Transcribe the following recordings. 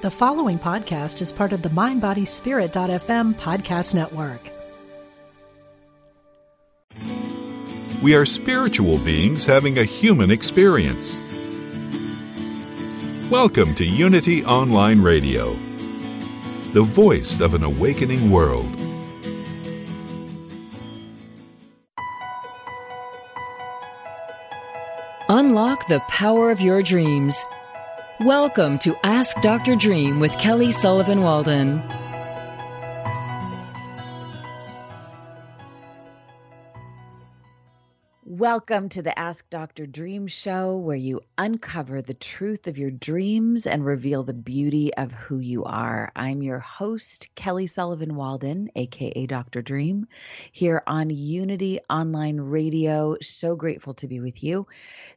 The following podcast is part of the MindBodySpirit.fm podcast network. We are spiritual beings having a human experience. Welcome to Unity Online Radio, the voice of an awakening world. Unlock the power of your dreams. Welcome to Ask Dr. Dream with Kelly Sullivan Walden. Welcome to the Ask Dr. Dream show, where you uncover the truth of your dreams and reveal the beauty of who you are. I'm your host, Kelly Sullivan Walden, aka Dr. Dream, here on Unity Online Radio. So grateful to be with you.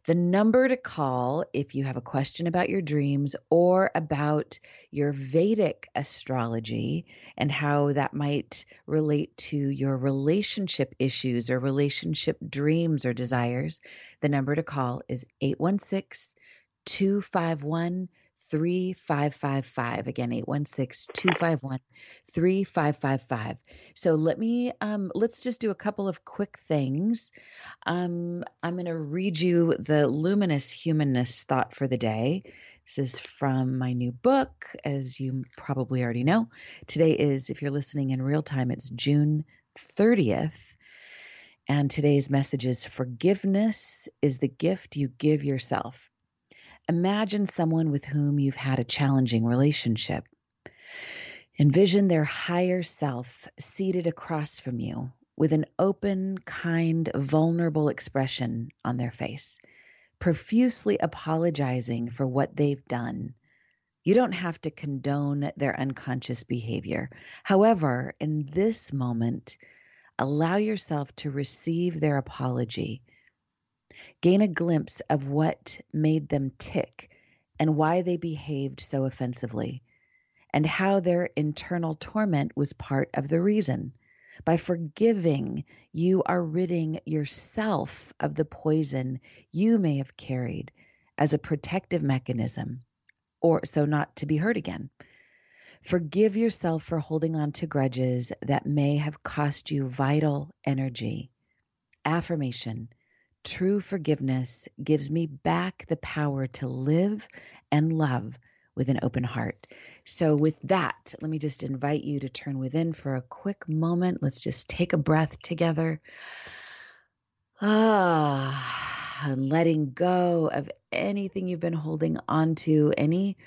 The number to call if you have a question about your dreams or about your Vedic astrology and how that might relate to your relationship issues or relationship dreams or desires, the number to call is 816 251 3555 again 816-251-3555 so let me um let's just do a couple of quick things. Um i'm going to read you the luminous humanness thought for the day. This is from my new book as you probably already know. Today is if you're listening in real time it's june 30th and today's message is forgiveness is the gift you give yourself Imagine someone with whom you've had a challenging relationship. Envision their higher self seated across from you with an open, kind, vulnerable expression on their face, profusely apologizing for what they've done. You don't have to condone their unconscious behavior. However, in this moment, allow yourself to receive their apology gain a glimpse of what made them tick and why they behaved so offensively, and how their internal torment was part of the reason. By forgiving, you are ridding yourself of the poison you may have carried as a protective mechanism, or so not to be hurt again. Forgive yourself for holding on to grudges that may have cost you vital energy. Affirmation True forgiveness gives me back the power to live and love with an open heart. So, with that, let me just invite you to turn within for a quick moment. Let's just take a breath together. Ah, and letting go of anything you've been holding on to, any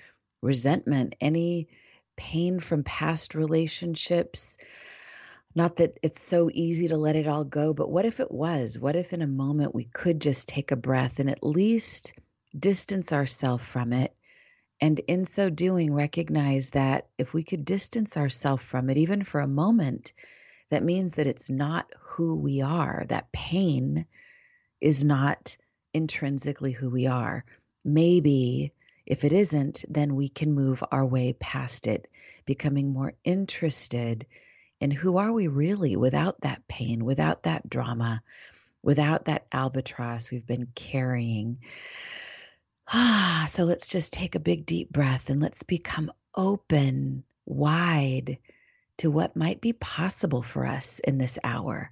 resentment, any pain from past relationships, not that it's so easy to let it all go, but what if it was? What if in a moment we could just take a breath and at least distance ourselves from it? And in so doing, recognize that if we could distance ourselves from it, even for a moment, that means that it's not who we are. That pain is not intrinsically who we are. Maybe if it isn't, then we can move our way past it, becoming more interested in who are we really without that pain, without that drama, without that albatross we've been carrying? Ah, so let's just take a big deep breath and let's become open, wide to what might be possible for us in this hour.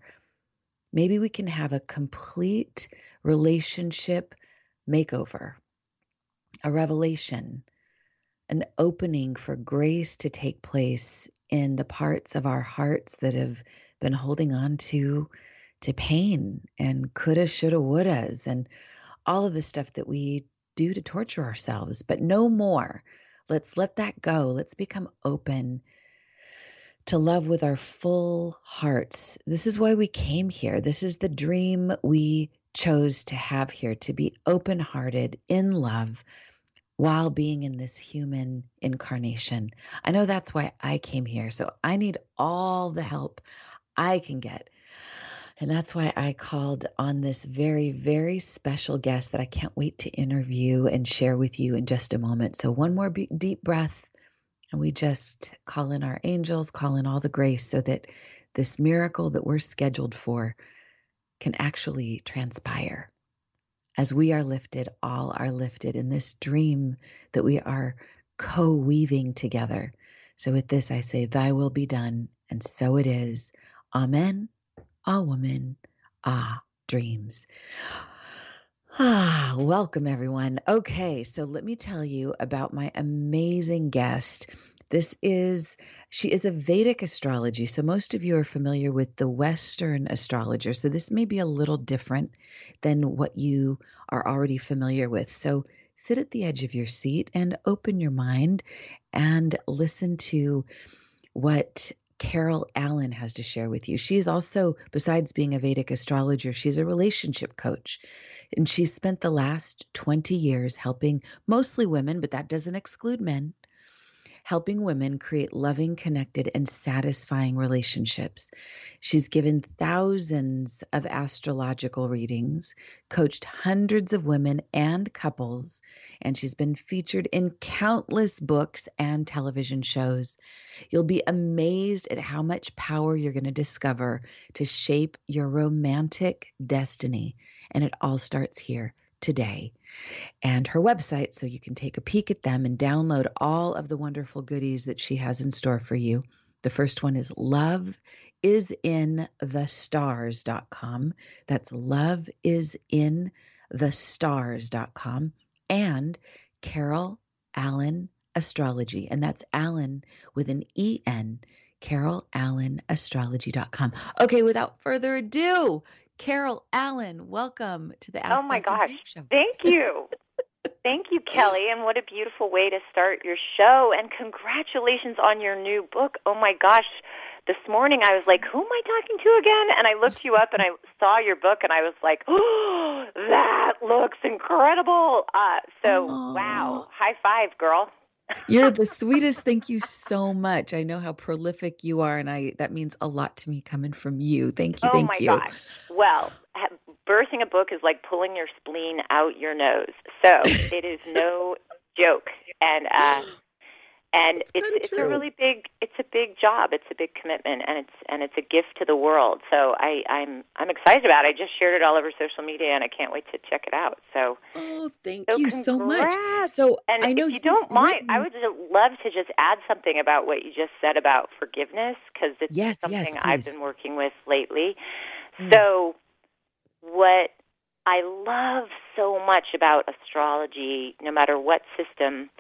Maybe we can have a complete relationship makeover, a revelation, an opening for grace to take place in the parts of our hearts that have been holding on to to pain and coulda, shoulda, wouldas, and all of the stuff that we do to torture ourselves. But no more. Let's let that go. Let's become open to love with our full hearts. This is why we came here. This is the dream we chose to have here to be open hearted in love while being in this human incarnation. I know that's why I came here. So I need all the help I can get. And that's why I called on this very, very special guest that I can't wait to interview and share with you in just a moment. So, one more be- deep breath, and we just call in our angels, call in all the grace so that this miracle that we're scheduled for can actually transpire. As we are lifted, all are lifted in this dream that we are co weaving together. So with this, I say, Thy will be done, and so it is. Amen. Ah, woman. Ah, dreams. Ah, welcome everyone. Okay, so let me tell you about my amazing guest. This is, she is a Vedic astrology. So most of you are familiar with the Western astrologer. So this may be a little different than what you are already familiar with. So sit at the edge of your seat and open your mind and listen to what Carol Allen has to share with you. She's also, besides being a Vedic astrologer, she's a relationship coach. And she's spent the last 20 years helping mostly women, but that doesn't exclude men, helping women create loving, connected, and satisfying relationships. She's given thousands of astrological readings, coached hundreds of women and couples, and she's been featured in countless books and television shows. You'll be amazed at how much power you're going to discover to shape your romantic destiny. And it all starts here today and her website so you can take a peek at them and download all of the wonderful goodies that she has in store for you. The first one is loveisinthestars.com. That's loveisinthestars.com and Carol Allen Astrology. And that's Allen with an E N, carolallenastrology.com. Okay, without further ado, Carol Allen, welcome to the Ask Oh my gosh. Show. Thank you. Thank you, Kelly. And what a beautiful way to start your show. And congratulations on your new book. Oh my gosh. This morning I was like, who am I talking to again? And I looked you up and I saw your book and I was like, oh, that looks incredible. Uh, so, Aw. wow. High five, girl. You're the sweetest. Thank you so much. I know how prolific you are, and I that means a lot to me coming from you. Thank you. oh thank my you. gosh. Well, birthing a book is like pulling your spleen out your nose. So it is no joke. And uh and it's it's a really big it's a big job. It's a big commitment and it's and it's a gift to the world. So I I'm I'm excited about it. I just shared it all over social media and I can't wait to check it out. So Oh, thank So you so much. So and I know if you don't mind, written- I would just love to just add something about what you just said about forgiveness because it's Yes, something yes, I've been working with lately. Mm. So, what I love so much about astrology, no matter what system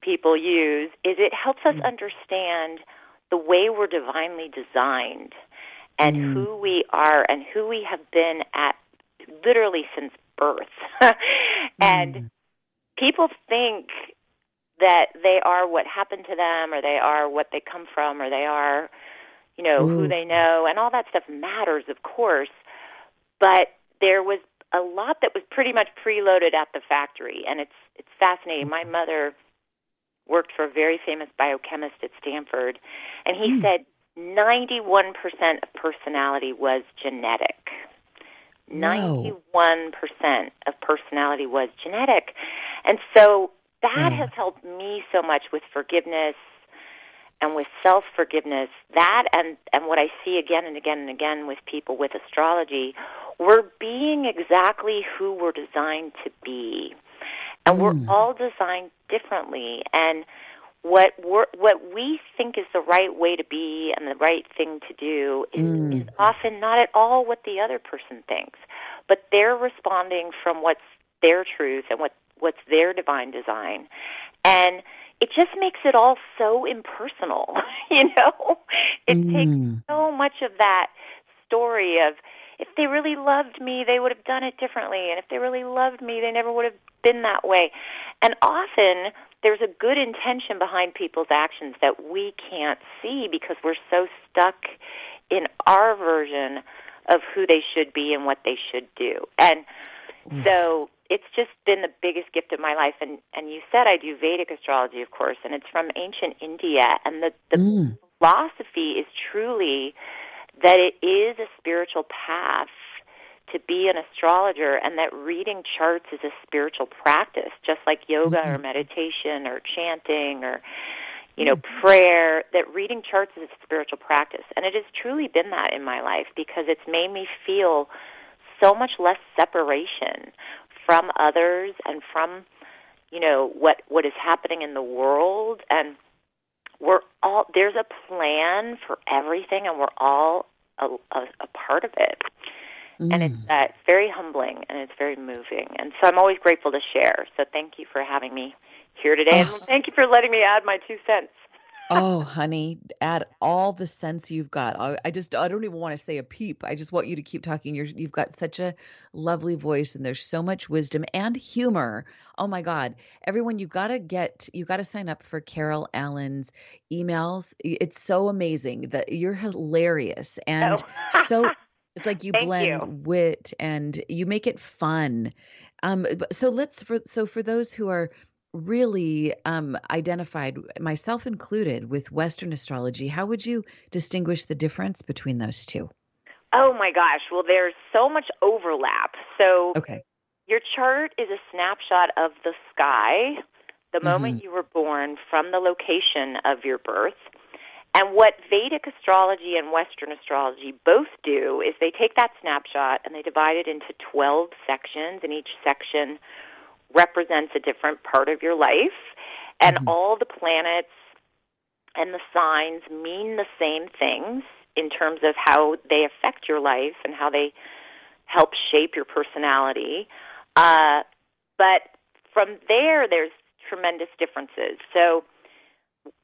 people use, is it helps us Mm. understand the way we're divinely designed and Mm. who we are and who we have been at literally since birth. and Mm. people think that they are what happened to them or they are what they come from or they are you know Ooh. who they know and all that stuff matters of course but there was a lot that was pretty much preloaded at the factory and it's it's fascinating my mother worked for a very famous biochemist at Stanford and he Mm. said 91% of personality was genetic Whoa. 91% of personality was genetic. And so that Yeah. has helped me so much with forgiveness and with self forgiveness. That and, and what I see again and again and again with people with astrology, we're being exactly who we're designed to be. And Mm. we're all designed differently. And what we're, what we think is the right way to be and the right thing to do is, Mm. is often not at all what the other person thinks, but they're responding from what's their truth and what what's their divine design, and it just makes it all so impersonal. you know, it takes Mm. so much of that story of if they really loved me, they would have done it differently, and if they really loved me, they never would have been that way. And often there's a good intention behind people's actions that we can't see because we're so stuck in our version of who they should be and what they should do. And so it's just been the biggest gift of my life and and you said I do Vedic astrology of course and it's from ancient India and the the Mm. philosophy is truly that it is a spiritual path to be an astrologer and that reading charts is a spiritual practice just like yoga or mm-hmm. meditation or chanting or you know mm-hmm. prayer that reading charts is a spiritual practice. And it has truly been that in my life because it's made me feel so much less separation from others and from you know what what is happening in the world and we're all there's a plan for everything and we're all a, a, a part of it. Mm. and it's uh, very humbling and it's very moving. And so i'm always grateful to share. So thank you for having me here today. Oh. and thank you for letting me add my two cents oh, honey, add all the sense you've got. I, I, just I don't even want to say a peep. I just want you to keep talking. You're you've got such a lovely voice and there's so much wisdom and humor. Oh my God. Everyone, you gotta get you gotta sign up for Carol Allen's emails. It's so amazing that you're hilarious and oh. so it's like you blend you. wit and you make it fun. Um so let's for so for those who are really um, identified, myself included, with Western astrology. How would you distinguish the difference between those two? Oh my gosh. Well, there's so much overlap. So, okay. your chart is a snapshot of the sky the moment mm-hmm. you were born from the location of your birth. And what Vedic astrology and Western astrology both do is they take that snapshot and they divide it into 12 sections, and each section represents a different part of your life, and mm-hmm. all the planets and the signs mean the same things in terms of how they affect your life and how they help shape your personality. Uh, but from there, there's tremendous differences. So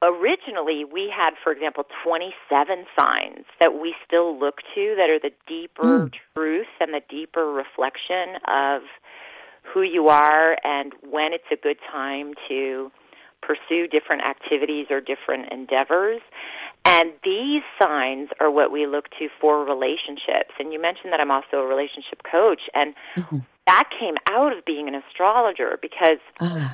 originally, we had, for example, 27 signs that we still look to that are the deeper mm. truth and the deeper reflection of who you are and when it's a good time to pursue different activities or different endeavors. And these signs are what we look to for relationships. And you mentioned that I'm also a relationship coach, and mm-hmm. that came out of being an astrologer because. Uh.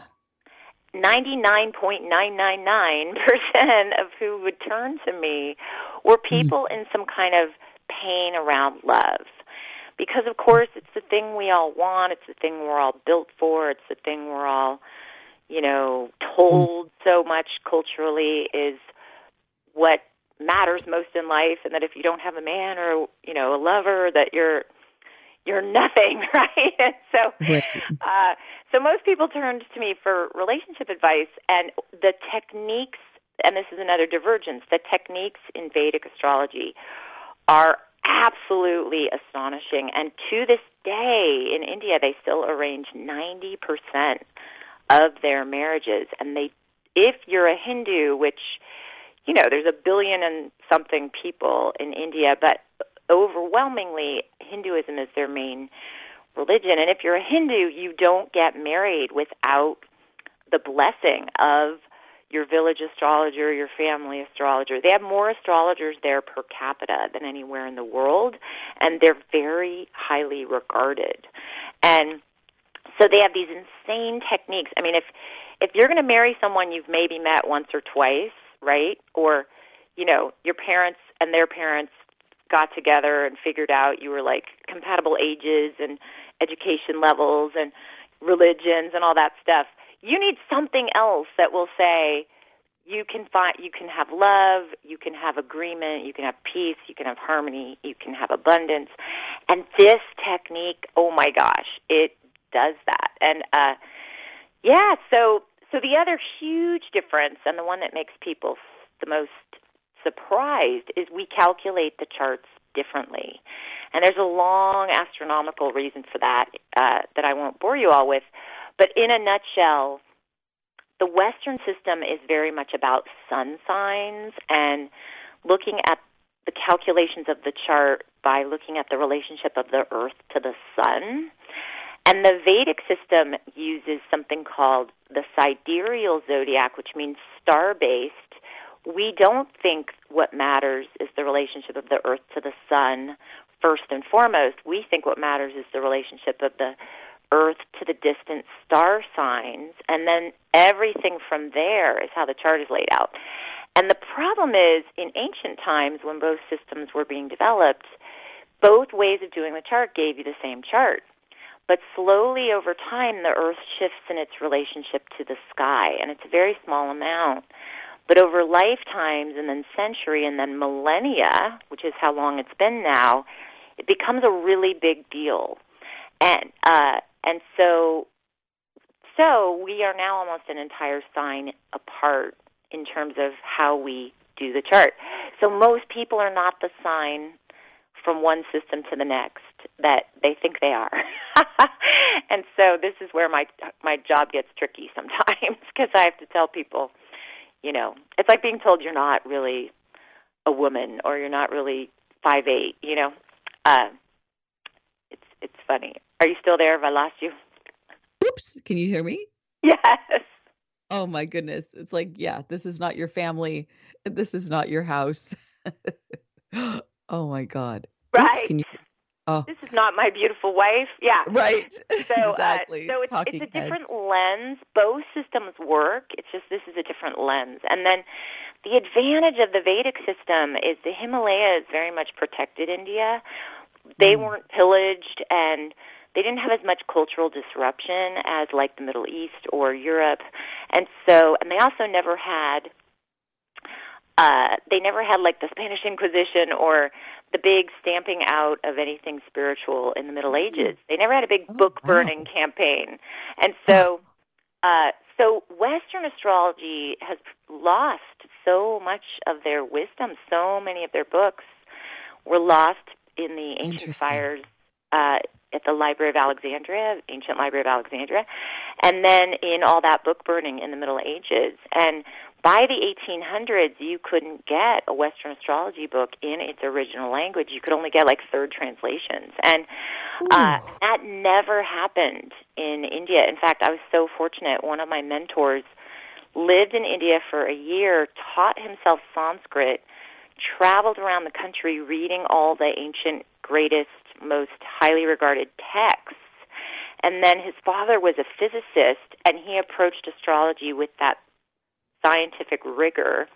99.999% of who would turn to me were mm. people mm. in some kind of pain around love because of course it's the thing we all want it's the thing we're all built for it's the thing we're all you know told so much culturally is what matters most in life and that if you don't have a man or you know a lover that you're you're nothing right? And so uh so most people turned to me for relationship advice and the techniques and this is another divergence the techniques in vedic astrology are absolutely astonishing. And to this day in India, they still arrange 90% of their marriages. And they, if you're a Hindu, which, you know, there's a billion and something people in India, but overwhelmingly Hinduism is their main religion. And if you're a Hindu, you don't get married without the blessing of your village astrologer, your family astrologer. They have more astrologers there per capita than anywhere in the world, and they're very highly regarded. And so they have these insane techniques. I mean, if if you're going to marry someone you've maybe met once or twice, right? Or you know, your parents and their parents got together and figured out you were like compatible ages and education levels and religions and all that stuff you need something else that will say you can find you can have love, you can have agreement, you can have peace, you can have harmony, you can have abundance. And this technique, oh my gosh, it does that. And uh yeah, so so the other huge difference and the one that makes people the most surprised is we calculate the charts differently. And there's a long astronomical reason for that uh, that I won't bore you all with. But in a nutshell, the Western system is very much about sun signs and looking at the calculations of the chart by looking at the relationship of the earth to the sun. And the Vedic system uses something called the sidereal zodiac, which means star based. We don't think what matters is the relationship of the earth to the sun first and foremost. We think what matters is the relationship of the Earth to the distant star signs, and then everything from there is how the chart is laid out. And the problem is, in ancient times, when both systems were being developed, both ways of doing the chart gave you the same chart. But slowly over time, the Earth shifts in its relationship to the sky, and it's a very small amount. But over lifetimes and then century and then millennia, which is how long it's been now, it becomes a really big deal. And uh, and so, so we are now almost an entire sign apart in terms of how we do the chart. So most people are not the sign from one system to the next that they think they are. and so this is where my my job gets tricky sometimes because I have to tell people, you know, it's like being told you're not really a woman or you're not really five eight, you know. Uh it's it's funny. Are you still there? Have I lost you? Oops, can you hear me? Yes. Oh my goodness. It's like, yeah, this is not your family. This is not your house. oh my God. Right. Oops, can you Oh. This is not my beautiful wife. Yeah. Right. So, exactly. uh, so it's, Talking it's a different heads. lens. Both systems work. It's just this is a different lens. And then the advantage of the Vedic system is the Himalayas very much protected India. They Mm. weren't pillaged and they didn't have as much cultural disruption as like the Middle East or Europe. And so and they also never had uh they never had like the Spanish Inquisition or the big stamping out of anything spiritual in the Middle Ages. They never had a big Oh, book burning campaign. And so uh so western astrology has lost so much of their wisdom, so many of their books were lost in the ancient fires uh at the Library of Alexandria, ancient Library of Alexandria, and then in all that book burning in the Middle Ages. And by the 1800s, you couldn't get a Western astrology book in its original language. You could only get like third translations. And uh, that never happened in India. In fact, I was so fortunate. One of my mentors lived in India for a year, taught himself Sanskrit, traveled around the country reading all the ancient, greatest, most highly regarded texts. And then his father was a physicist, and he approached astrology with that scientific rigor.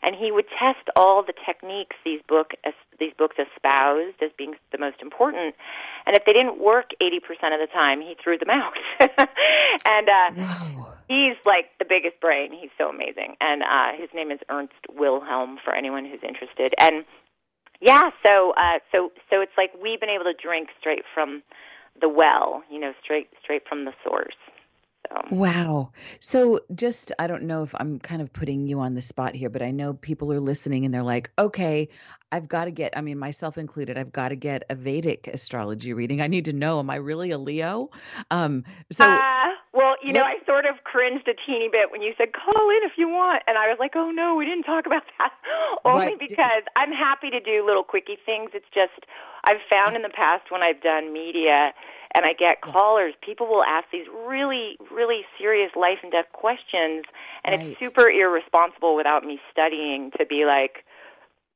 And he would test all the techniques these book these books espoused as being the most important. And if they didn't work 80% of the time, he threw them out. and uh, Whoa. he's like the biggest brain. He's so amazing. And uh, his name is Ernst Wilhelm for anyone who's interested. And yeah, so uh, so so it's like we've been able to drink straight from the well, you know, straight straight from the source. So Wow. So just I don't know if I'm kind of putting you on the spot here, but I know people are listening and they're like, "Okay, I've got to get, I mean myself included, I've got to get a Vedic astrology reading. I need to know am I really a Leo?" Um so uh, you know, I sort of cringed a teeny bit when you said call in if you want, and I was like, oh no, we didn't talk about that. Only because I'm happy to do little quickie things. It's just I've found in the past when I've done media and I get callers, people will ask these really, really serious life and death questions, and Right. it's super irresponsible without me studying to be like.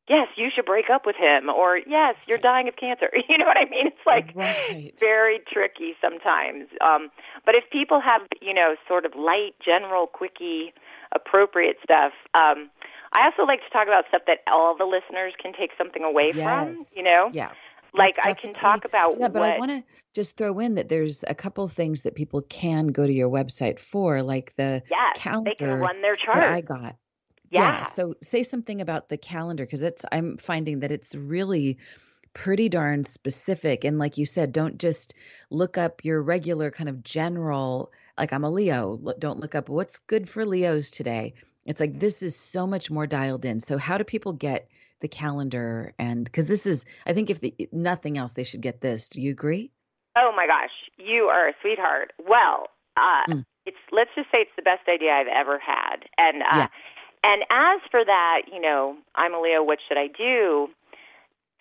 Yes, you should break up with him, or yes, you're dying of cancer. You know what I mean? It's like Right. very tricky sometimes. Um, but if people have, you know, sort of light, general, quickie, appropriate stuff, um, I also like to talk about stuff that all the listeners can take something away from. You know, Yeah. like I can talk about Yeah, but what. I want to just throw in that there's a couple things that people can go to your website for, like the yes, calendar they can run their that chart. I got. Yeah. So say something about the calendar because it's I'm finding that it's really pretty darn specific and like you said don't just look up your regular kind of general like I'm a Leo don't look up what's good for Leos today. It's like this is so much more dialed in. So how do people get the calendar and cuz this is I think if the, nothing else they should get this. Do you agree? Oh my gosh, you are a sweetheart. Well, uh, Mm. it's let's just say it's the best idea I've ever had. And uh, Yeah. And as for that, you know, I'm a Leo. What should I do?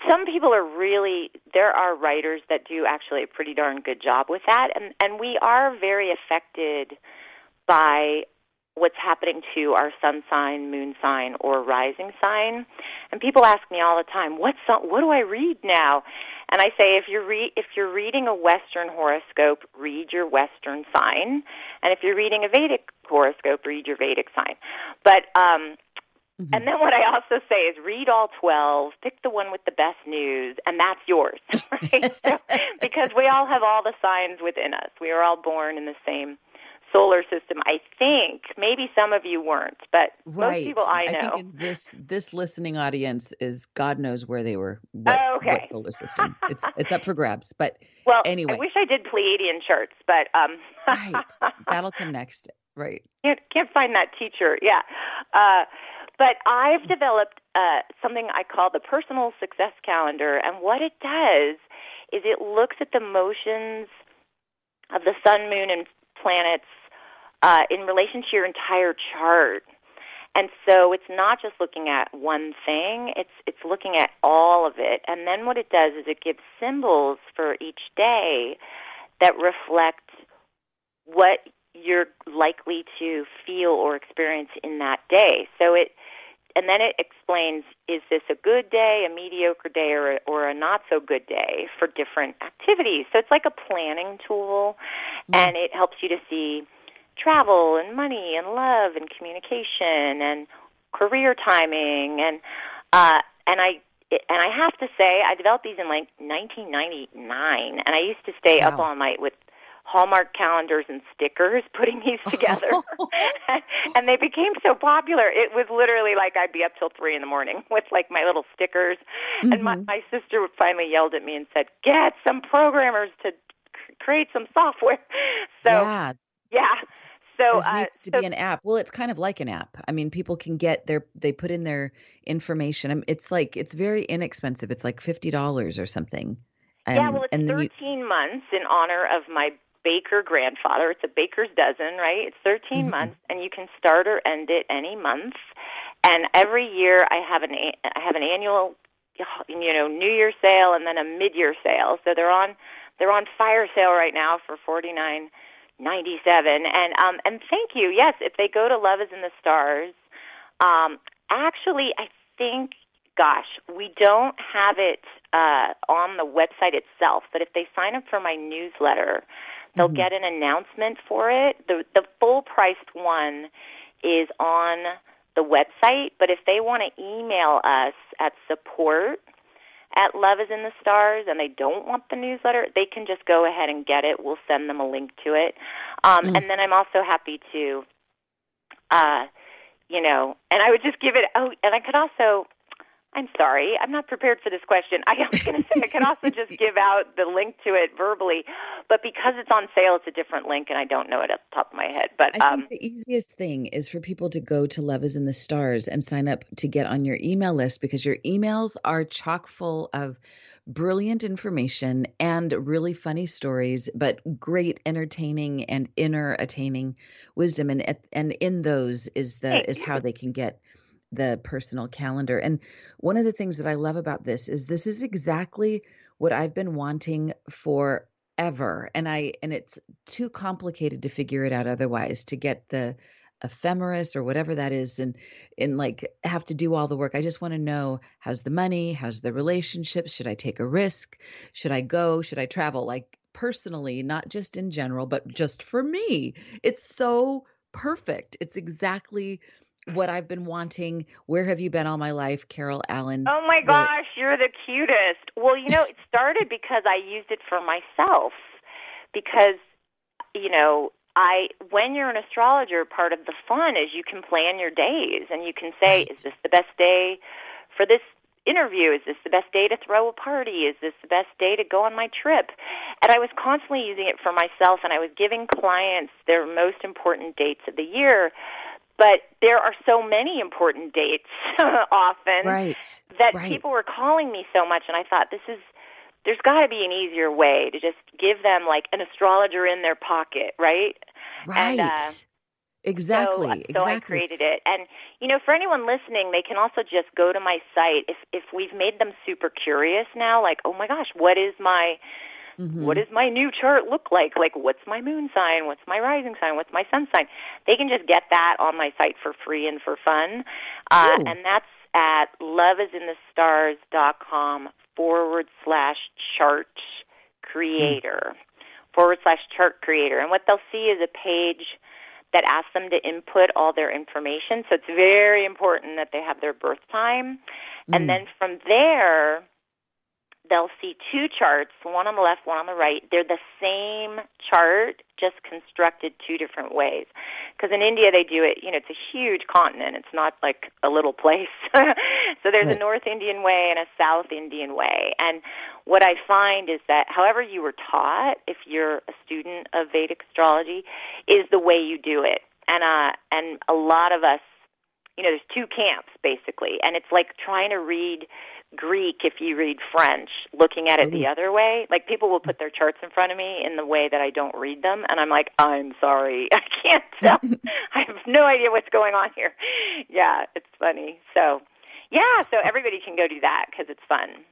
Some people are really there are writers that do actually a pretty darn good job with that, and and we are very affected by what's happening to our sun sign, moon sign, or rising sign. And people ask me all the time, "What what do I read now?" And I say, if you're re- if you're reading a Western horoscope, read your Western sign, and if you're reading a Vedic horoscope, read your Vedic sign. But um, Mm-hmm. and then what I also say is read all 12, pick the one with the best news, and that's yours, right? so, because we all have all the signs within us. We are all born in the same solar system. I think maybe some of you weren't, but right. most people I know. I think this this listening audience is God knows where they were. What, oh, okay. what solar system? It's it's up for grabs. But well, anyway, I wish I did Pleiadian charts, but um, right, that'll come next. Right. Can't can't find that teacher. Yeah. Uh, but I've developed uh, something I call the personal success calendar, and what it does is it looks at the motions of the sun, moon, and planets uh, in relation to your entire chart. And so it's not just looking at one thing, it's it's looking at all of it. And then what it does is it gives symbols for each day that reflect what you're likely to feel or experience in that day. So it and then it explains is this a good day, a mediocre day, or, a, or a not so good day for different activities. So it's like a planning tool, and it helps you to see travel and money and love and communication and career timing and uh, and I and I have to say I developed these in like 1999, and I used to stay wow. up all night with Hallmark calendars and stickers putting these together. and they became so popular. It was literally like I'd be up till three in the morning with like my little stickers. Mm-hmm. And my, mm-hmm. my sister finally yelled at me and said, Get some programmers to create some software. So, yeah. Yeah. So this uh, needs to so, be an app. Well, it's kind of like an app. I mean, people can get their they put in their information. It's like it's very inexpensive. It's like fifty dollars or something. And, yeah, well, it's thirteen you, months in honor of my baker grandfather. It's a baker's dozen, right? It's 13 mm-hmm. months, and you can start or end it any month. And every year, I have an I have an annual, you know, New Year sale and then a mid year sale. So they're on they're on fire sale right now for forty nine ninety seven. And um and thank you. Yes, if they go to Love is in the Stars, um, actually, I think gosh, we don't have it uh, on the website itself, but if they sign up for my newsletter, They'll mm-hmm. get an announcement for it. The the full priced one is on the website, but if they want to email us at support at Love is in the Stars and they don't want the newsletter, they can just go ahead and get it. We'll send them a link to it. Um, mm. And then I'm also happy to, uh, you know, and I would just give it, oh, and I could also, I'm sorry, I'm not prepared for this question. I was going to say I can also just give out the link to it verbally, but because it's on sale, it's a different link, and I don't know it at the top of my head. But I think um, the easiest thing is for people to go to Love Is in the Stars and sign up to get on your email list because your emails are chock full of brilliant information and really funny stories, but great entertaining and inner attaining wisdom. And and in those is the is how they can get the personal calendar. And one of the things that I love about this is this is exactly what I've been wanting for ever and i and it's too complicated to figure it out otherwise to get the ephemeris or whatever that is and and like have to do all the work. I just want to know how's the money? How's the relationship? Should i take a risk? Should i go? Should i travel? Like personally not just in general but just for me it's so perfect. It's exactly what I've been wanting. Where have you been all my life, Carol Allen? Oh my gosh, you're the cutest. Well, you know, it started because I used it for myself. Because, you know, I when you're an astrologer, part of the fun is you can plan your days and you can say, right. is this the best day for this interview? Is this the best day to throw a party? Is this the best day to go on my trip? And I was constantly using it for myself and I was giving clients their most important dates of the year but there are so many important dates often right. that right. people were calling me so much and I thought this is there's got to be an easier way to just give them like an astrologer in their pocket, right? Right. And, uh, exactly. So, exactly. So I created it. And you know, for anyone listening, they can also just go to my site if if we've made them super curious now like, "Oh my gosh, what is my Mm-hmm. What does my new chart look like? Like, what's my moon sign? What's my rising sign? What's my sun sign? They can just get that on my site for free and for fun. Uh, and that's at loveisinthestars.com forward slash chart creator. Mm. Forward slash chart creator. And what they'll see is a page that asks them to input all their information. So it's very important that they have their birth time. Mm. And then from there, they'll see two charts, one on the left, one on the right. They're the same chart, just constructed two different ways. Because in India they do it, you know, it's a huge continent. It's not like a little place. so there's right. a North Indian way and a South Indian way. And what I find is that however you were taught, if you're a student of Vedic astrology, is the way you do it. And uh and a lot of us you know, there's two camps basically, and it's like trying to read Greek if you read French, looking at it the mm-hmm. other way. Like people will put their charts in front of me in the way that I don't read them, and I'm like, I'm sorry, I can't tell. I have no idea what's going on here. Yeah, it's funny. So, yeah, so everybody can go do that because it's fun.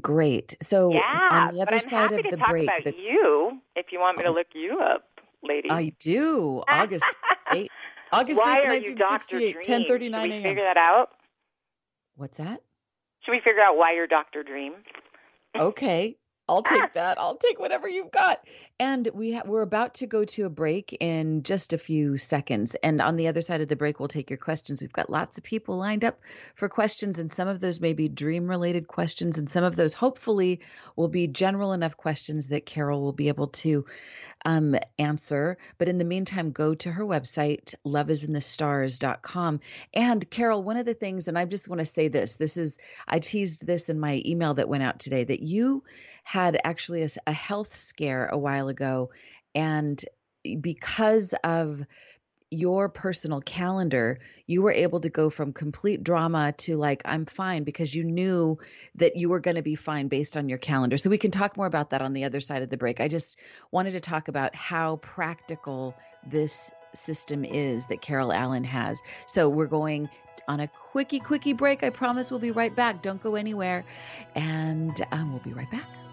Great. So yeah, on the other side of the break, about that's... you if you want me to look you up, lady. I do. August 8th. August Why 8th, are you Dr. 10:39 a.m. Figure that out. What's that? Should we figure out why you're Dr. Dream? Okay. I'll take that. I'll take whatever you've got. And we ha- we're about to go to a break in just a few seconds. And on the other side of the break, we'll take your questions. We've got lots of people lined up for questions, and some of those may be dream related questions, and some of those hopefully will be general enough questions that Carol will be able to um, answer. But in the meantime, go to her website, loveisinthestars.com. And Carol, one of the things, and I just want to say this this is, I teased this in my email that went out today, that you had actually a, a health scare a while ago. And because of your personal calendar, you were able to go from complete drama to like, I'm fine because you knew that you were going to be fine based on your calendar. So we can talk more about that on the other side of the break. I just wanted to talk about how practical this system is that Carol Allen has. So we're going on a quickie, quickie break. I promise we'll be right back. Don't go anywhere. And um, we'll be right back.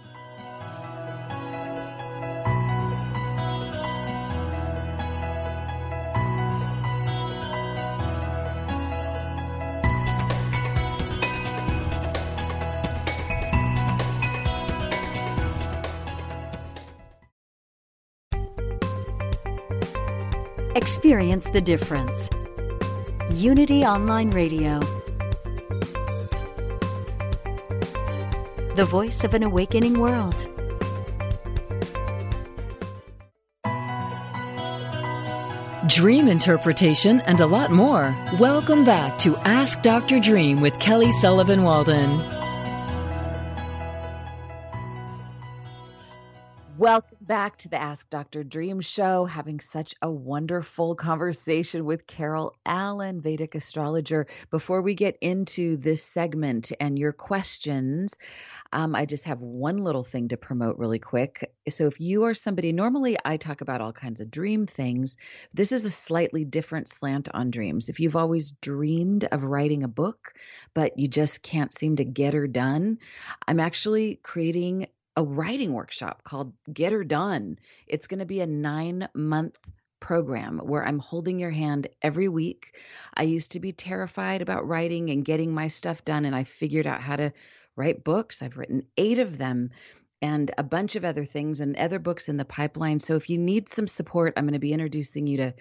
Experience the difference. Unity Online Radio. The voice of an awakening world. Dream interpretation and a lot more. Welcome back to Ask Dr. Dream with Kelly Sullivan Walden. Welcome back to the Ask Dr. Dream show. Having such a wonderful conversation with Carol Allen, Vedic astrologer. Before we get into this segment and your questions, um, I just have one little thing to promote really quick. So, if you are somebody, normally I talk about all kinds of dream things. This is a slightly different slant on dreams. If you've always dreamed of writing a book, but you just can't seem to get her done, I'm actually creating a writing workshop called Get Her Done. It's going to be a nine month program where I'm holding your hand every week. I used to be terrified about writing and getting my stuff done, and I figured out how to write books. I've written eight of them and a bunch of other things and other books in the pipeline. So if you need some support, I'm going to be introducing you to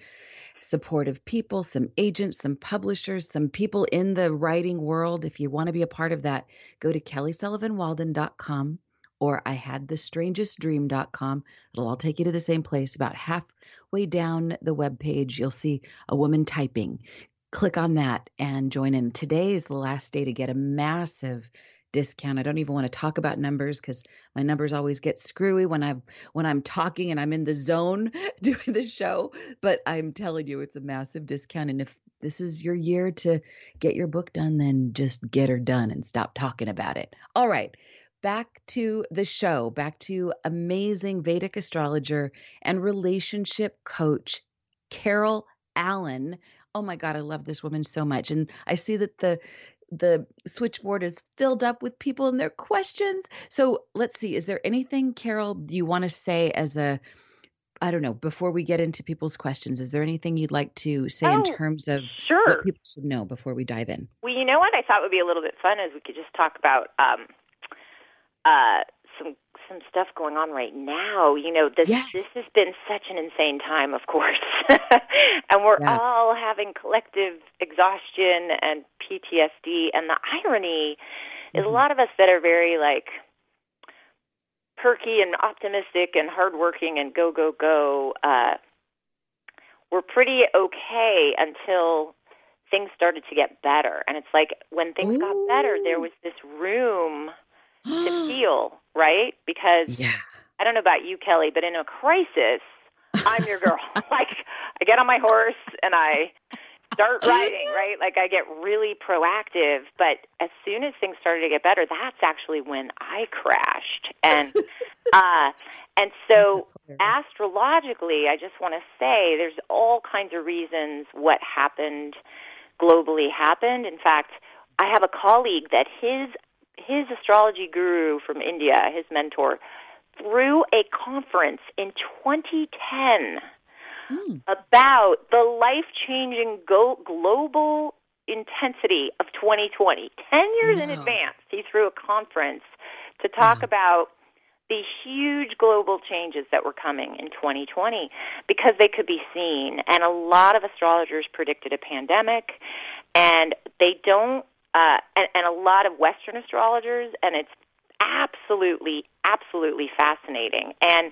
supportive people, some agents, some publishers, some people in the writing world. If you want to be a part of that, go to kellysullivanwalden.com or I had the strangest dream.com. It'll all take you to the same place. About halfway down the web page, you'll see a woman typing. Click on that and join in. Today is the last day to get a massive discount. I don't even want to talk about numbers because my numbers always get screwy when I'm when I'm talking and I'm in the zone doing the show. But I'm telling you, it's a massive discount. And if this is your year to get your book done, then just get her done and stop talking about it. All right back to the show, back to amazing Vedic astrologer and relationship coach, Carol Allen. Oh my God, I love this woman so much. And I see that the the switchboard is filled up with people and their questions. So let's see, is there anything, Carol, you want to say as a I don't know, before we get into people's questions, is there anything you'd like to say oh, in terms of sure. what people should know before we dive in? Well, you know what I thought would be a little bit fun is we could just talk about um, uh, some some stuff going on right now. You know, this yes. this has been such an insane time, of course, and we're yeah. all having collective exhaustion and PTSD. And the irony mm-hmm. is, a mm-hmm. lot of us that are very like perky and optimistic and hardworking and go go go uh, were pretty okay until things started to get better. And it's like when things Ooh. got better, there was this room to heal, right because yeah. I don't know about you, Kelly, but in a crisis, I'm your girl. like I get on my horse and I start riding, right? Like I get really proactive, but as soon as things started to get better, that's actually when I crashed. And uh and so astrologically, I just want to say there's all kinds of reasons what happened globally happened. In fact, I have a colleague that his his astrology guru from India, his mentor, threw a conference in 2010 mm. about the life changing go- global intensity of 2020. 10 years in advance, he threw a conference to talk about the huge global changes that were coming in 2020 because they could be seen. And a lot of astrologers predicted a pandemic, and they don't, uh, and, and a lot of Western astrologers, and it's absolutely, absolutely fascinating. And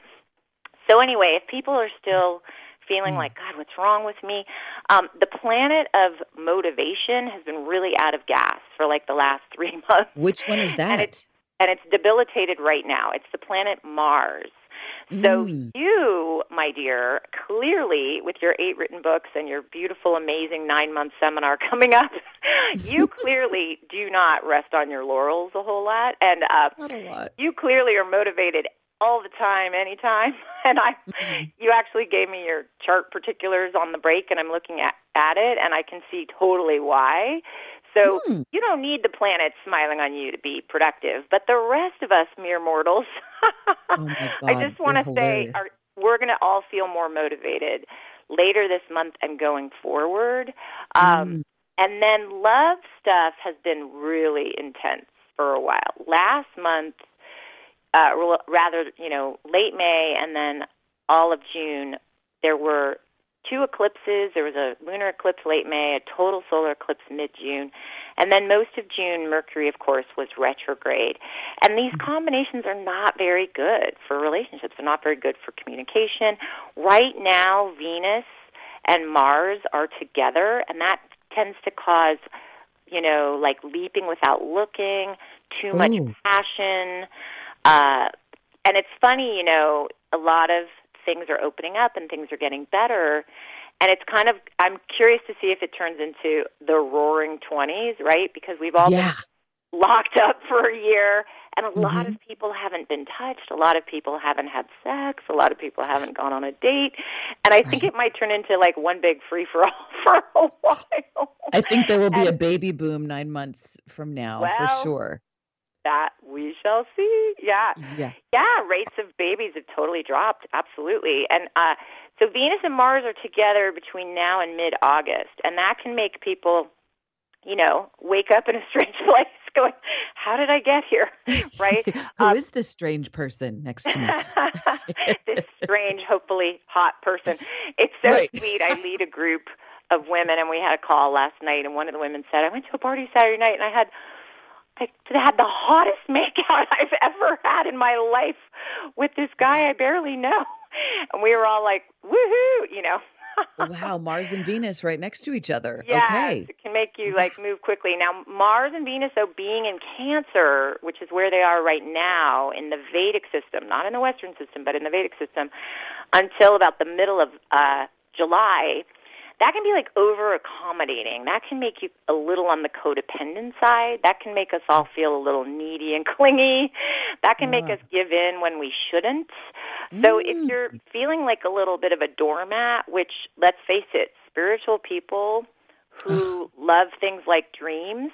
so, anyway, if people are still feeling like, God, what's wrong with me? Um, the planet of motivation has been really out of gas for like the last three months. Which one is that? And it's, and it's debilitated right now. It's the planet Mars. So mm. you, my dear, clearly with your eight written books and your beautiful, amazing nine month seminar coming up, you clearly do not rest on your laurels a whole lot, and uh, not a lot. you clearly are motivated all the time, anytime. And I, mm-hmm. you actually gave me your chart particulars on the break, and I'm looking at at it, and I can see totally why. So mm. you don't need the planets smiling on you to be productive, but the rest of us mere mortals, oh I just want to say are, we're going to all feel more motivated later this month and going forward. Um, mm. And then love stuff has been really intense for a while. Last month, uh, rather, you know, late May and then all of June, there were two eclipses. There was a lunar eclipse late May, a total solar eclipse mid June, and then most of June, Mercury, of course, was retrograde. And these mm-hmm. combinations are not very good for relationships. They're not very good for communication. Right now, Venus and Mars are together, and that tends to cause, you know, like leaping without looking, too much Ooh. passion. Uh, and it's funny, you know, a lot of things are opening up and things are getting better. And it's kind of, I'm curious to see if it turns into the roaring 20s, right? Because we've all yeah. been locked up for a year, and a mm-hmm. lot of people haven't been touched. A lot of people haven't had sex. A lot of people haven't gone on a date. And I think it might turn into like one big free for all for a while. I think there will be and, a baby boom nine months from now well, for sure. That we shall see. Yeah. Yeah. Yeah. Rates of babies have totally dropped. Absolutely. And uh, so Venus and Mars are together between now and mid August. And that can make people, you know, wake up in a strange place going, How did I get here? Right? Who um, is this strange person next to me? this strange, hopefully hot person. It's so right. sweet. I lead a group of women and we had a call last night and one of the women said, I went to a party Saturday night and I had I had the hottest makeout I've ever had in my life with this guy I barely know. And we were all like, woohoo, you know. wow, Mars and Venus right next to each other. Yeah, okay. it can make you like move quickly. Now, Mars and Venus, though, being in Cancer, which is where they are right now in the Vedic system, not in the Western system, but in the Vedic system, until about the middle of uh, July, that can be like over accommodating. That can make you a little on the codependent side. That can make us all feel a little needy and clingy. That can make us give in when we shouldn't. So if mm. you're feeling like a little bit of a doormat, which let's face it, spiritual people who love things like dreams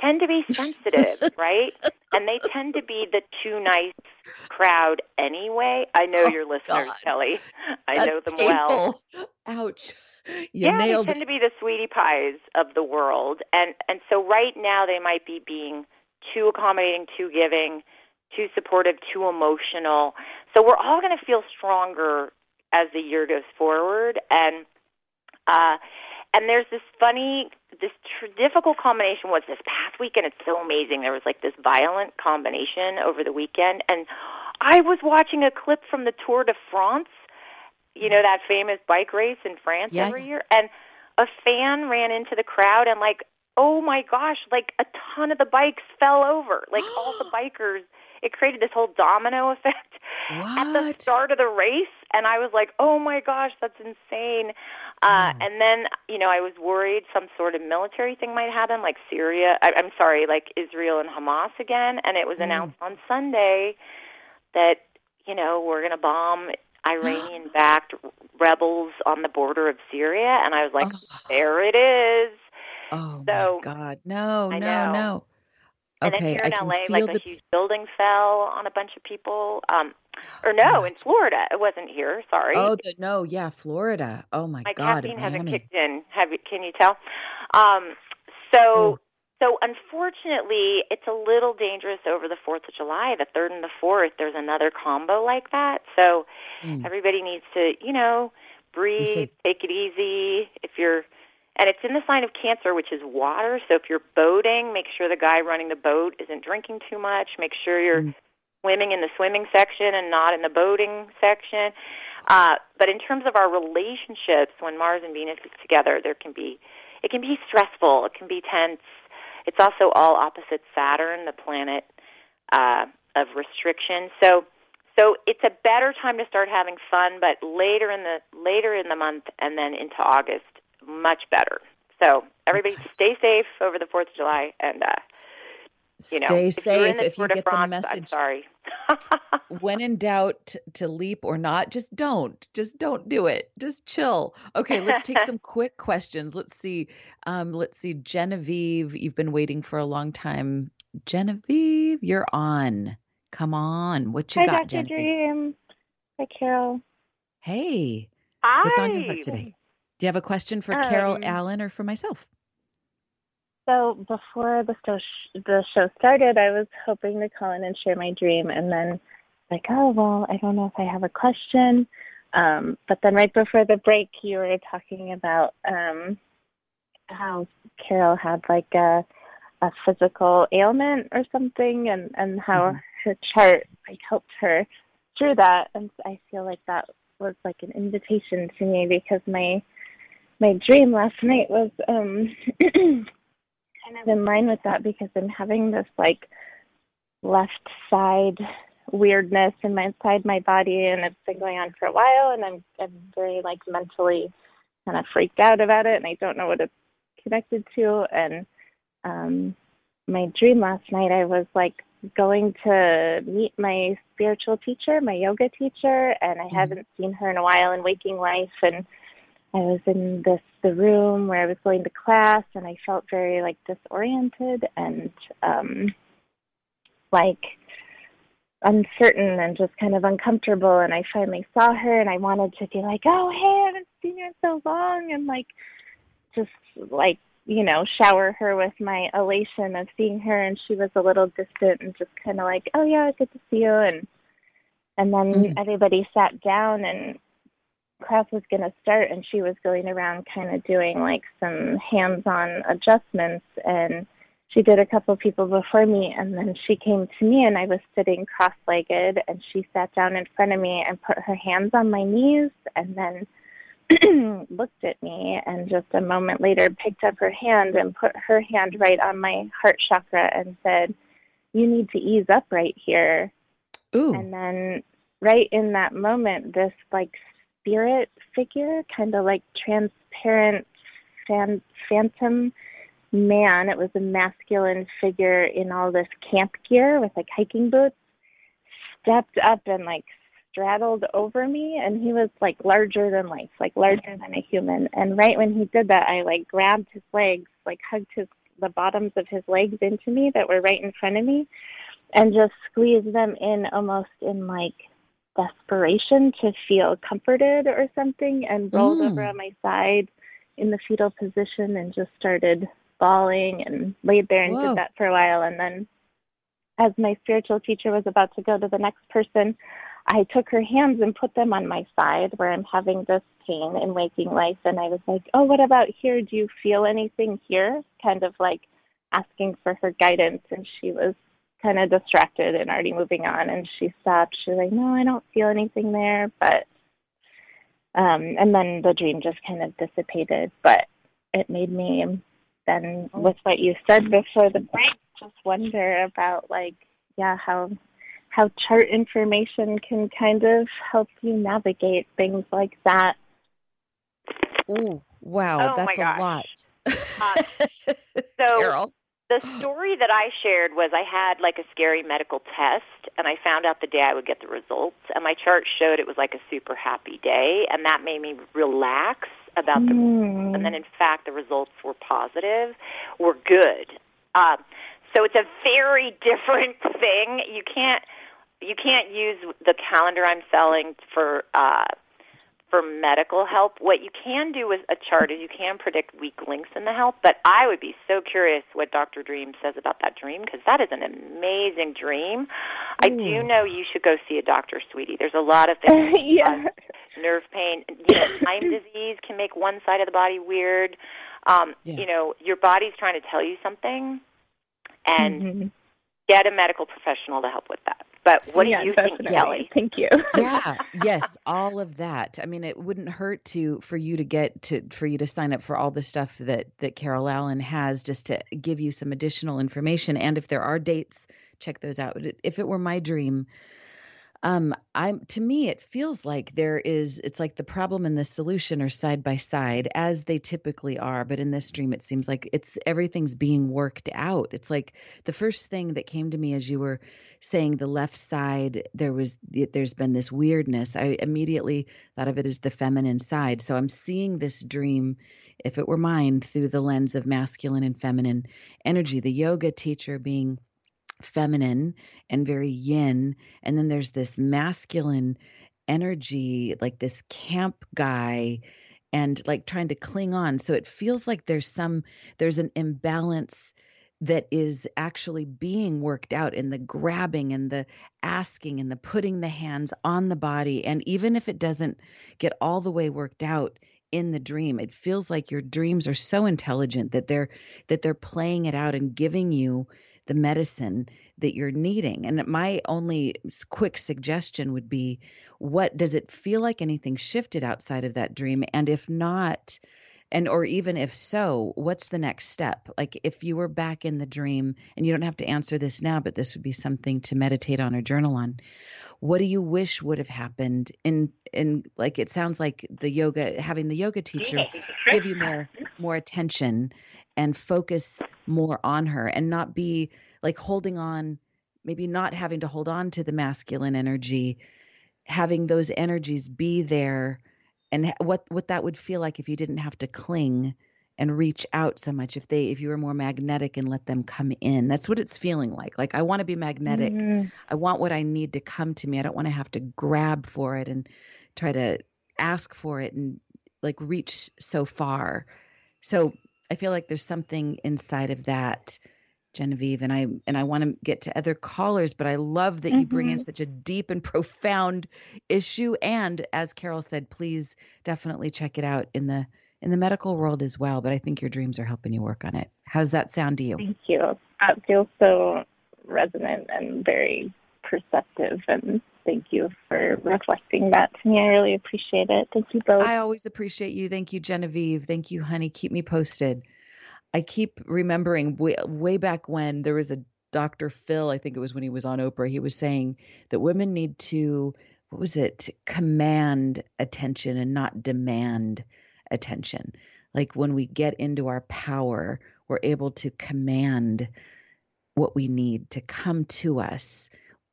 tend to be sensitive, right? And they tend to be the too nice crowd anyway. I know oh, your listeners, God. Kelly. I That's know them painful. well. Ouch. You yeah, nailed they tend to be the sweetie pies of the world, and and so right now they might be being too accommodating, too giving, too supportive, too emotional. So we're all going to feel stronger as the year goes forward, and uh, and there's this funny, this tr- difficult combination was this past weekend. It's so amazing. There was like this violent combination over the weekend, and I was watching a clip from the Tour de France, you know that famous bike race in France Yeah. every year, and a fan ran into the crowd and like, oh my gosh, like a ton of the bikes fell over. Like all the bikers, it created this whole domino effect at the start of the race, and I was like, oh my gosh, that's insane. Uh, and then, you know, I was worried some sort of military thing might happen, like Syria. I, I'm sorry, like Israel and Hamas again. And it was announced on Sunday that, you know, we're going to bomb Iranian backed rebels on the border of Syria. And I was like, there it is. Oh So- my God! No, I no, know. no. And then Okay, here I in can LA, feel like the. a huge building fell on a bunch of people. Um, or no, in Florida. It wasn't here. Sorry. Oh, the, no, yeah, Florida. Oh my god. my God, caffeine hasn't kicked in. Have you, can you tell? Um, so so unfortunately, it's a little dangerous over the Fourth of July. The third and the fourth, there's another combo like that. So Mm. everybody needs to, you know, breathe, said- take it easy. If you're and it's in the sign of Cancer, which is water. So if you're boating, make sure the guy running the boat isn't drinking too much. Make sure you're Mm. swimming in the swimming section and not in the boating section. Uh, but in terms of our relationships, when Mars and Venus is together, there can be it can be stressful. It can be tense. It's also all opposite Saturn, the planet uh, of restriction. So so it's a better time to start having fun, but later in the later in the month and then into August, much better. So everybody stay safe over the Fourth of July, and uh, you know, Stay if you're in safe the if you get the France, I'm message. sorry. When in doubt t- to leap or not, just don't. Just don't do it. Just chill. Okay, let's take some quick questions. Let's see. Um, let's see. Genevieve, you've been waiting for a long time. Genevieve, you're on. Come on. What you Hi, got, Dr. Genevieve? Dream. Hi, Carol. Hey, Hi. what's on your heart today? Do you have a question for Carol Um, Allen or for myself? So before the show, the show started, I was hoping to call in and share my dream, and then like, oh well, I don't know if I have a question. Um, but then right before the break, you were talking about um, how Carol had like a a physical ailment or something, and and how Mhm. her chart like helped her through that. And I feel like that was like an invitation to me because my my dream last night was um kind of in line with that because I'm having this like left side weirdness in my inside my body and it's been going on for a while and I'm I'm very like mentally kind of freaked out about it and I don't know what it's connected to and um my dream last night I was like going to meet my spiritual teacher, my yoga teacher, and I haven't seen her in a while in waking life and I was in this the room where I was going to class and I felt very like disoriented and um like uncertain and just kind of uncomfortable. And I finally saw her and I wanted to be like, Oh hey, I haven't seen you in so long and like just like, you know, shower her with my elation of seeing her. And she was a little distant and just kinda like, Oh yeah, good to see you. And and then Mhm. everybody sat down and class was going to start and she was going around kind of doing like some hands-on adjustments and she did a couple people before me and then she came to me and I was sitting cross-legged and she sat down in front of me and put her hands on my knees and then looked at me and just a moment later picked up her hand and put her hand right on my heart chakra and said you need to ease up right here Ooh. and then right in that moment this like spirit figure kind of like transparent fan, phantom man. It was a masculine figure in all this camp gear with like hiking boots. Stepped up and like straddled over me and he was like larger than life like larger than a human. And right when he did that i like grabbed his legs like hugged his the bottoms of his legs into me that were right in front of me and just squeezed them in almost in like desperation to feel comforted or something and rolled Mm. over on my side in the fetal position and just started bawling and laid there and Whoa. did that for a while and then as my spiritual teacher was about to go to the next person I took her hands and put them on my side where I'm having this pain in waking life and I was like, "Oh, what about here? Do you feel anything here?" kind of like asking for her guidance and she was kind of distracted and already moving on. And she stopped. She's like, "No, I don't feel anything there." But um, and then the dream just kind of dissipated. But it made me then, with what you said before the break, just wonder about like, yeah, how how chart information can kind of help you navigate things like that. Ooh, wow, Oh, that's a lot. Uh, so Carol. The story that I shared was I had like a scary medical test, and I found out the day I would get the results, and my chart showed it was like a super happy day, and that made me relax about the Mm. and then in fact the results were positive, were good. Um, so it's a very different thing. You can't you can't use the calendar I'm selling for uh, for medical help. What you can do with a chart is you can predict weak links in the health. But I would be so curious what Dr. Dream says about that dream because that is an amazing dream. I do know you should go see a doctor, sweetie. There's a lot of things yeah. nerve pain. You know, Lyme disease can make one side of the body weird. Um, Yeah. You know, your body's trying to tell you something, and Mhm. get a medical professional to help with that. But what yeah, do you think, definitely. Kelly? Thank you. yeah yes all of that i mean it wouldn't hurt to for you to get to for you to sign up for all the stuff that that carol allen has just to give you some additional information and if there are dates check those out if it were my dream um i'm to me it feels like there is it's like the problem and the solution are side by side as they typically are but in this dream it seems like it's everything's being worked out. It's like the first thing that came to me as you were saying the left side there was there's been this weirdness. I immediately thought of it as the feminine side. So i'm seeing this dream if it were mine through the lens of masculine and feminine energy. The yoga teacher being feminine and very yin and then there's this masculine energy like this camp guy and like trying to cling on. So it feels like there's some there's an imbalance that is actually being worked out in the grabbing and the asking and the putting the hands on the body. And even if it doesn't get all the way worked out in the dream it feels like your dreams are so intelligent that they're that they're playing it out and giving you the medicine that you're needing. And my only quick suggestion would be what does it feel like anything shifted outside of that dream? And if not, and or even if so, what's the next step? Like if you were back in the dream, and you don't have to answer this now, but this would be something to meditate on or journal on. What do you wish would have happened in in like it sounds like the yoga having the yoga teacher give you more more attention and focus more on her and not be like holding on maybe not having to hold on to the masculine energy having those energies be there and what what that would feel like if you didn't have to cling and reach out so much if they if you were more magnetic and let them come in that's what it's feeling like like i want to be magnetic Mhm. I want what I need to come to me. I don't want to have to grab for it and try to ask for it and like reach so far. So I feel like there's something inside of that, Genevieve, and I and I want to get to other callers, but I love that you bring in Mhm. such a deep and profound issue. And as Carol said, please definitely check it out in the in the medical world as well. But I think your dreams are helping you work on it. How's that sound to you? Thank you. That feels so resonant and very perceptive. And thank you for reflecting that to me. I really appreciate it. Thank you both. I always appreciate you. Thank you, Genevieve. Thank you, honey. Keep me posted. I keep remembering way, way back when there was a Dr. Phil, I think it was when he was on Oprah, he was saying that women need to, what was it, command attention and not demand attention. Like when we get into our power, we're able to command what we need to come to us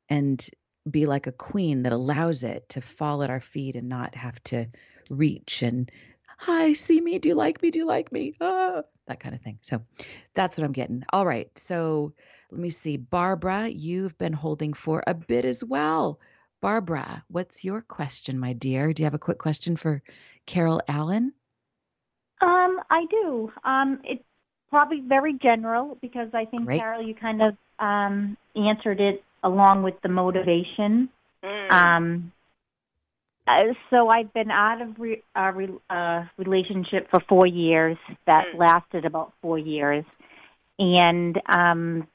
and be like a queen that allows it to fall at our feet and not have to reach and hi see me do you like me do you like me? Ah, that kind of thing. So that's what i'm getting. All right so let me see. Barbara you've been holding for a bit as well. Barbara what's your question my dear? Do you have a quick question for carol allen? Um, I do. Um, it's probably very general because I think Great. Carol, you kind of um, answered it along with the motivation. Mm. Um, uh, so I've been out of re- a re- uh, relationship for four years. That Mm. lasted about four years, and um,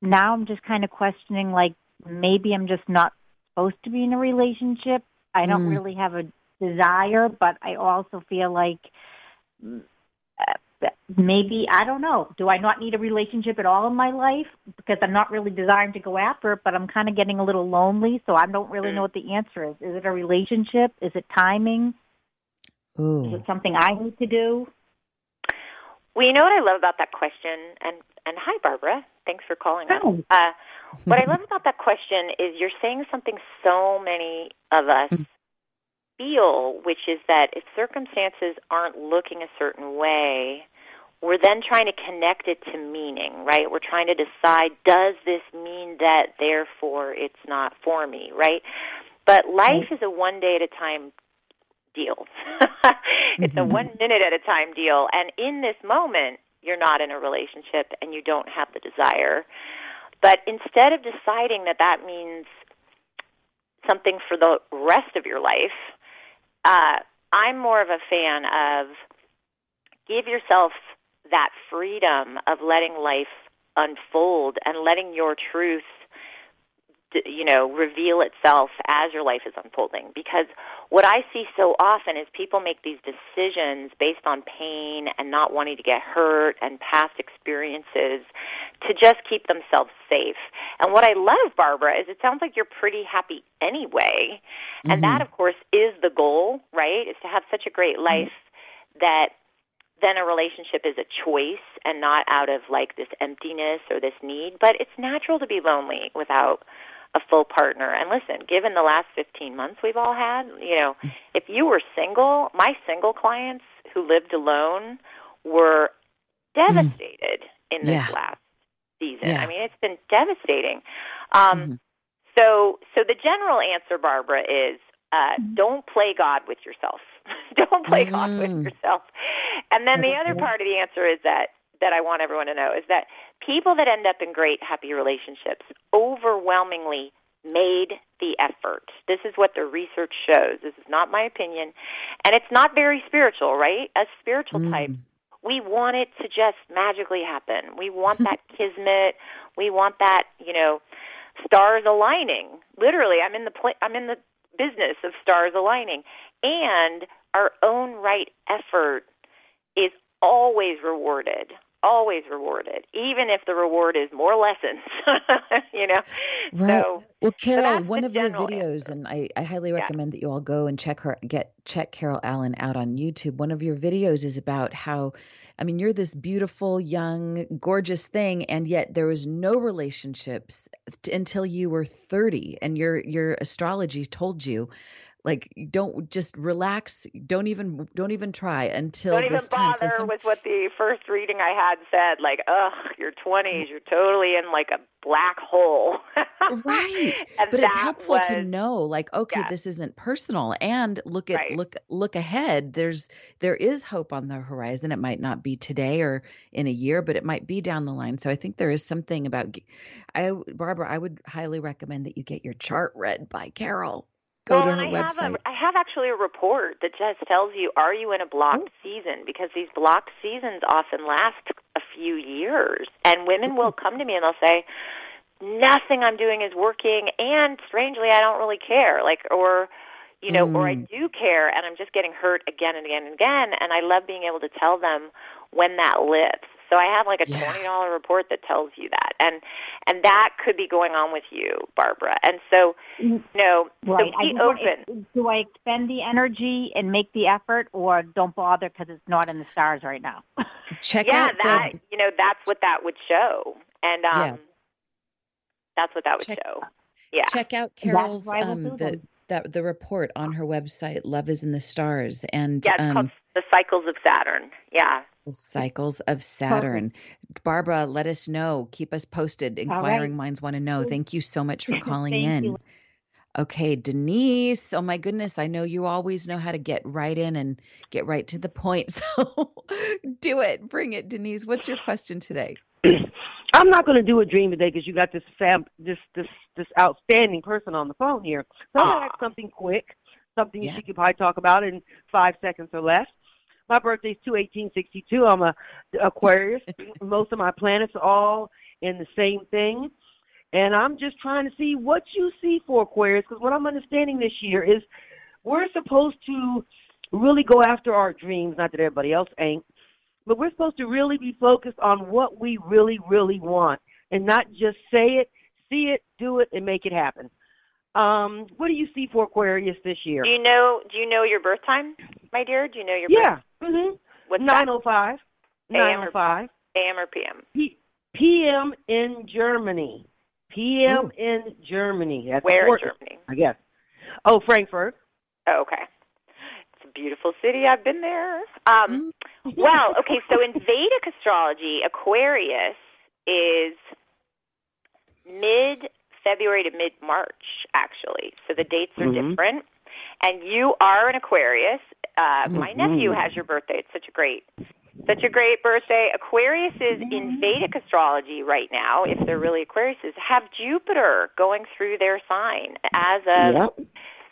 now I'm just kind of questioning like maybe I'm just not supposed to be in a relationship. I don't Mm. really have a desire, but I also feel like mm, uh, maybe I don't know. Do I not need a relationship at all in my life because I'm not really desiring to go after it, but I'm kind of getting a little lonely, so I don't really know what the answer is. Is it a relationship? Is it timing? Is it something I need to do? Well, you know what I love about that question, and and hi, Barbara. Thanks for calling us. Uh, what I love about that question is you're saying something so many of us feel, which is that if circumstances aren't looking a certain way, we're then trying to connect it to meaning, right? We're trying to decide, does this mean that therefore it's not for me, right? But life is a one day at a time deal. it's a mm-hmm. one minute at a time deal. And in this moment, you're not in a relationship and you don't have the desire. But instead of deciding that that means something for the rest of your life, uh, I'm more of a fan of give yourself that freedom of letting life unfold and letting your truth you know reveal itself as your life is unfolding. Because what i see so often is people make these decisions based on pain and not wanting to get hurt and past experiences to just keep themselves safe. And what i love barbara is it sounds like you're pretty happy anyway. And that mm-hmm. of course is the goal right? Is to have such a great mm-hmm. life that then a relationship is a choice and not out of like this emptiness or this need. But it's natural to be lonely without a full partner. And listen, given the last 15 months we've all had, you know, if you were single, my single clients who lived alone were devastated in this Yeah. last season. Yeah. I mean, it's been devastating. Um, Mhm. So, so the general answer, Barbara, is uh, don't play God with yourself. don't play God with Mm. yourself. And then the other good. part of the answer is that that I want everyone to know is that people that end up in great happy relationships overwhelmingly made the effort. This is what the research shows. This is not my opinion. And it's not very spiritual, right? As spiritual Mm. types, we want it to just magically happen. We want that kismet. We want that, you know, stars aligning. Literally, I'm in the pl- I'm in the business of stars aligning. And our own right effort is always rewarded. Always rewarded, even if the reward is more lessons. you know, Right. so well, Carol, that's one of your videos, answer. and I, I highly Yeah. recommend that you all go and check her, get check Carol Allen out on YouTube. One of your videos is about how, I mean, you're this beautiful, young, gorgeous thing, and yet there was no relationships t- until you were 30, and your your astrology told you, like, don't just relax, don't even don't even try until don't even this time. bother So some- with what the first reading I had said. Like, ugh, your twenties, you're totally in like a black hole. right And but it's helpful to know like okay Yeah. this isn't personal and look at Right. look look ahead there's there is hope on the horizon it might not be today or in a year but it might be down the line so i think there is something about I barbara i would highly recommend that you get your chart read by carol go well, to her I website Have a, I have actually a report that just tells you are you in a blocked Oh. season because these blocked seasons often last a few years, and women will come to me and they'll say, "Nothing I'm doing is working," and strangely, I don't really care. Like, or you know, or I Mm. do care, and I'm just getting hurt again and again and again. And I love being able to tell them when that lifts. So I have like a Yeah. twenty dollar report that tells you that, and and that could be going on with you, Barbara. And so, you know, Right. so be just want- open. do I expend the energy and make the effort, or don't bother because it's not in the stars right now? check yeah, out that the you know, that's what that would show, and um, Yeah. that's what that would Check- show. Yeah, check out carol's why I will um the them. That the report on her website love is in the stars and yeah, it's um called the cycles of Saturn. Yeah, The cycles of Saturn. Barbara, let us know. Keep us posted. right. Inquiring minds want to know. Thank you so much for calling Thank in. you. Okay, Denise. Oh my goodness. I know you always know how to get right in and get right to the point. So do it. Bring it, Denise. What's your question today? I'm not going to do a dream today because you got this fam, this this this outstanding person on the phone here. So I'm going to ask something quick, something Yeah. she could probably talk about in five seconds or less. My birthday's two eighteen sixty two. I'm a Aquarius. Most of my planets are all in the same thing. And I'm just trying to see what you see for Aquarius because what I'm understanding this year is we're supposed to really go after our dreams, not that everybody else ain't, but we're supposed to really be focused on what we really, really want and not just say it, see it, do it, and make it happen. Um, what do you see for Aquarius this year? Do you know? Do you know your birth time, my dear? Do you know your yeah? Birth? Mm-hmm. What's nine oh five. Nine oh five. AM or PM? P- PM in Germany. PM Ooh. in Germany. That's Where in Germany? I guess. Oh, Frankfurt. Oh, okay. Beautiful city. I've been there. Um, mm. well, okay. So in Vedic astrology, Aquarius is mid February to mid March, actually. So the dates are mm-hmm. different. And you are an Aquarius. Uh, mm-hmm. My nephew has your birthday. It's such a great, such a great birthday. Aquarius is in Vedic astrology right now. If they're really Aquariuses, have Jupiter going through their sign as of, yep.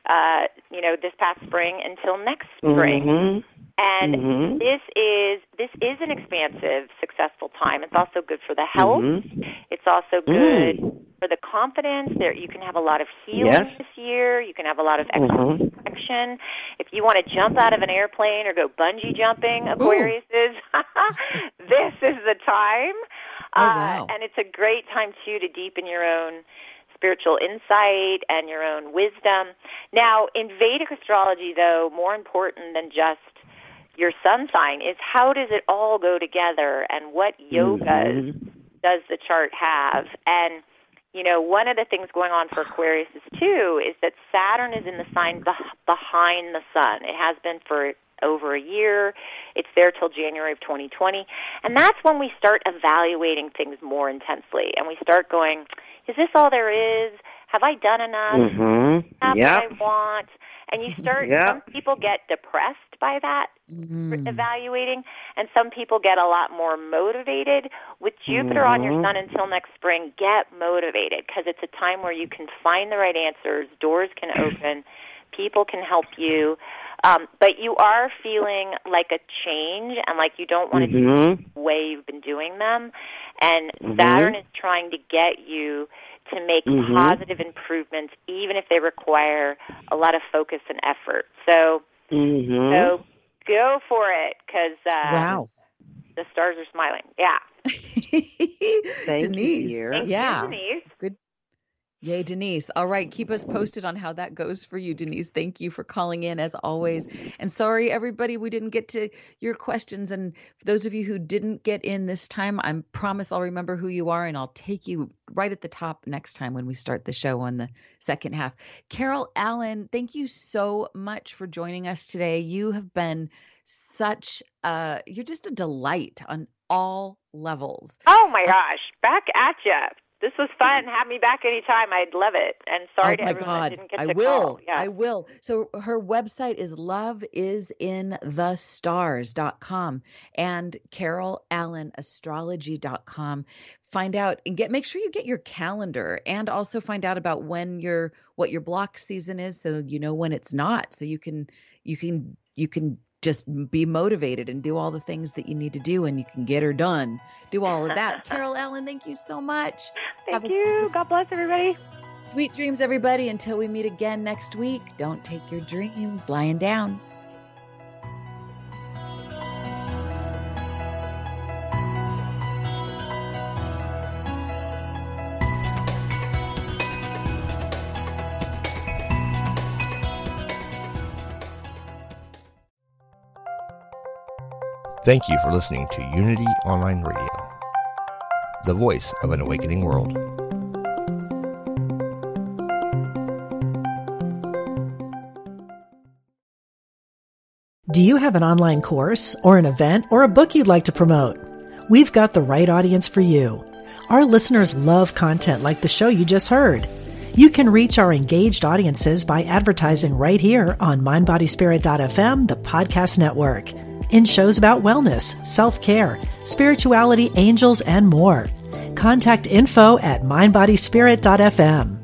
Uh, you know, this past spring until next spring. Mm-hmm. And mm-hmm. this is this is an expansive, successful time. It's also good for the health. Mm-hmm. It's also good mm. for the confidence. There, you can have a lot of healing yes. this year. You can have a lot of mm-hmm. protection. If you want to jump out of an airplane or go bungee jumping, Aquarius is this is the time. Oh, wow. uh, and it's a great time too to deepen your own spiritual insight and your own wisdom. Now, in Vedic astrology, though, more important than just your sun sign is how does it all go together and what yogas mm-hmm. does the chart have? And you know one of the things going on for aquarius is too is that saturn is in the sign behind the sun. It has been for over a year. It's there till january of 2020 and that's when we start evaluating things more intensely. And we start going is this all there is have i done enough mm-hmm. have yep. what i want and you start yep. some people get depressed by that mm. evaluating and some people get a lot more motivated with jupiter mm-hmm. on your sun until next spring get motivated because it's a time where you can find the right answers doors can open people can help you um, but you are feeling like a change and like you don't want to mm-hmm. do the way you've been doing them and mm-hmm. saturn is trying to get you to make mm-hmm. positive improvements even if they require a lot of focus and effort so Mm-hmm. so go for it because uh, wow, the stars are smiling. Yeah. Thank Denise. You, Thank yeah. you, Denise. Good. Yay, Denise. All right, keep us posted on how that goes for you, Denise. Thank you for calling in as always. And sorry, everybody, we didn't get to your questions. And for those of you who didn't get in this time, I promise I'll remember who you are and I'll take you right at the top next time when we start the show on the second half. Carol Allen, thank you so much for joining us today. You have been such uh you're just a delight on all levels. Oh my gosh, back at you. This was fun. Mm-hmm. Have me back anytime. I'd love it. And sorry oh to everyone God. that didn't get I to will. call. Yeah. I will. So her website is loveisinthestars.com and carolallenastrology.com. Find out and get make sure you get your calendar and also find out about when your what your block season is so you know when it's not so you can you can you can just be motivated and do all the things that you need to do and you can get her done. Do all of that. Carol Allen, thank you so much. Thank Have you. God bless everybody. Sweet dreams, everybody. Until we meet again next week, don't take your dreams lying down. Thank you for listening to Unity Online Radio, the voice of an awakening world. Do you have an online course or an event or a book you'd like to promote? We've got the right audience for you. Our listeners love content like the show you just heard. You can reach our engaged audiences by advertising right here on mindbodyspirit.fm, the podcast network in shows about wellness, self care, spirituality, angels, and more. Contact info at mindbodyspirit.fm.